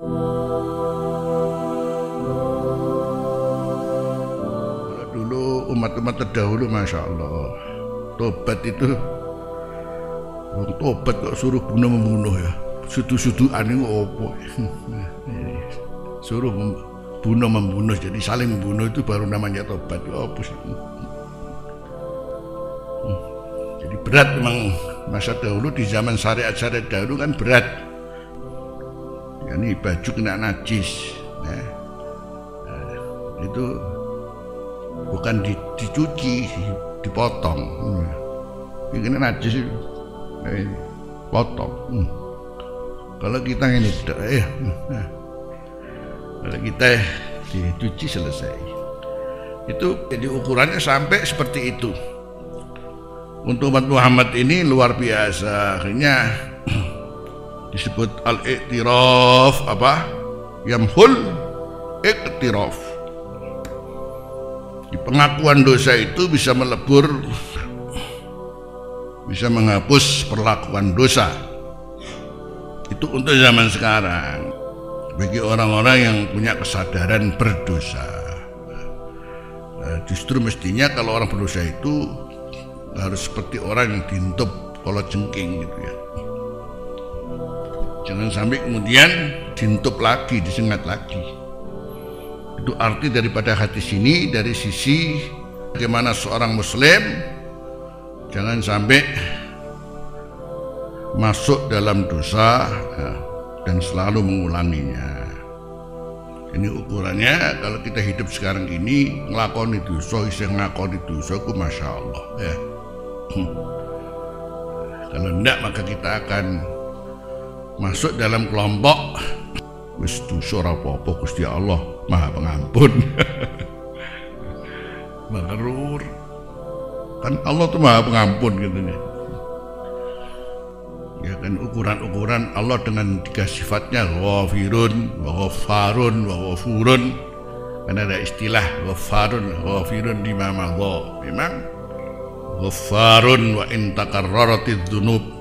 Dulu umat-umat terdahulu Masya Allah Tobat itu Wong tobat kok suruh bunuh membunuh ya? Sudu-sudu aneh opo Suruh bunuh membunuh Jadi saling membunuh itu baru namanya tobat. Ya apa sih. Jadi berat memang masa dahulu di zaman syariat-syariat dahulu kan berat. Ya, ini baju kena najis ya. Eh, itu bukan di- dicuci dipotong Hmm. ini kena najis. Eh, potong Hmm. kalau kita ini eh nah. kalau kita dicuci selesai itu jadi ukurannya sampai seperti itu untuk umat Muhammad ini luar biasa akhirnya disebut al-iktiraf apa? Yamhul iktiraf di pengakuan dosa itu bisa melebur bisa menghapus perlakuan dosa. Itu untuk zaman sekarang. Bagi orang-orang yang punya kesadaran berdosa. Nah, justru mestinya kalau orang berdosa itu harus seperti orang yang diintup kalau jengking gitu ya jangan sampai kemudian diintup lagi disengat lagi. Itu arti daripada hadis ini dari sisi bagaimana seorang muslim jangan sampai masuk dalam dosa ya, dan selalu mengulanginya. Ini ukurannya kalau kita hidup sekarang ini ngelakoni dosa isih ngakoni dosa ku masya Allah ya. Hmm. kalau enggak maka kita akan masuk dalam kelompok. Wis dosa ora apa-apa Gusti Allah. Maha Pengampun. Magrur kan Allah tuh Maha Pengampun gitu nih. Ya kan ukuran-ukuran Allah dengan tiga sifatnya. Ghafirun ghafarun ghafurun. Kan ada istilah ghafarun ghafirun di mana memang ghafarun wa in takarraratid dzunub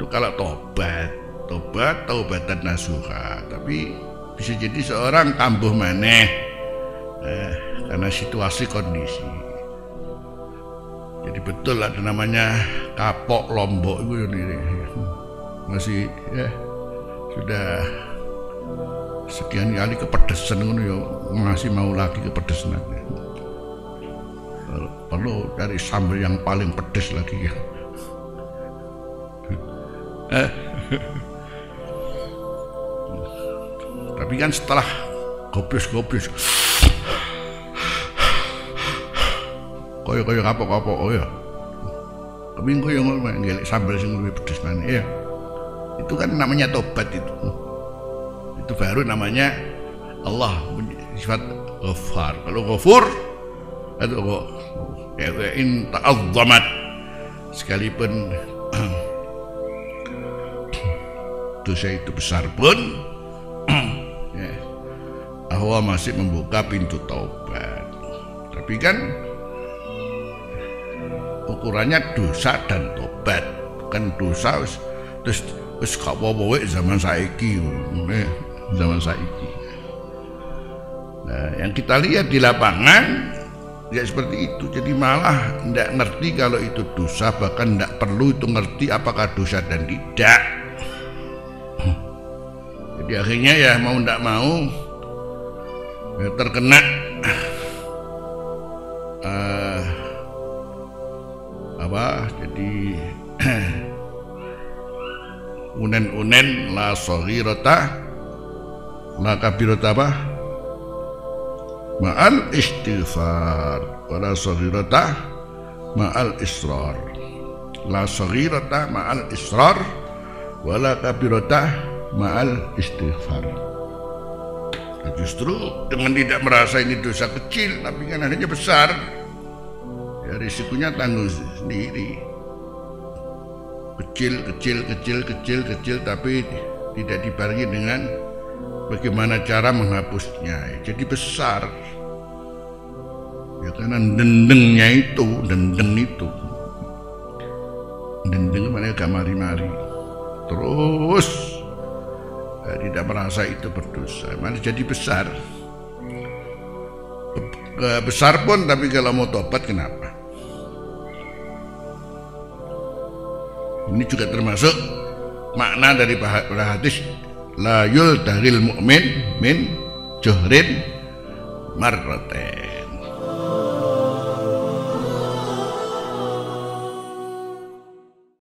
itu kalau tobat tobat taubatan nasuha. Tapi bisa jadi seorang kambuh maneh. Eh, karena situasi kondisi. Jadi betul ada namanya kapok lombok itu ini masih ya sudah sekian kali kepedesan ngono ya masih mau lagi kepedesan perlu, dari sambal yang paling pedes lagi ya. Tapi kan setelah gobis-gobis koyo koyo kapok kapok oh ya tapi koyo ngono ngelek sambal sing lebih pedes mana ya itu kan namanya tobat itu. Itu baru namanya Allah sifat ghafar. Kalau ghafur itu kok ya, in ta'azzamat. Sekalipun dosa itu besar pun ya, Allah masih membuka pintu taubat. Tapi kan ukurannya dosa dan tobat bukan dosa terus wis gak apa-apa zaman saiki eh, zaman saiki. Nah yang kita lihat di lapangan ya seperti itu. Jadi malah tidak ngerti kalau itu dosa bahkan tidak perlu itu ngerti apakah dosa dan tidak jadi akhirnya ya mau tidak mau ya terkena eh, apa jadi unen-unen la saghirata la kabirata apa? Ma'al istighfar wala saghirata ma'al israr. La saghirata ma'al israr wala kabirata ma'al istighfar. Nah, justru dengan tidak merasa ini dosa kecil tapi kan adanya besar. Ya risikonya tanggung sendiri. Kecil kecil kecil kecil kecil tapi tidak dibarengi dengan bagaimana cara menghapusnya. Jadi besar. Ya karena dendengnya itu dendeng itu. Dendeng mana gak mari-mari. Terus tidak merasa itu berdosa. Mana jadi besar? Besar pun tapi kalau mau tobat kenapa? Ini juga termasuk makna dari hadis la yul daril mu'min min johrin marrote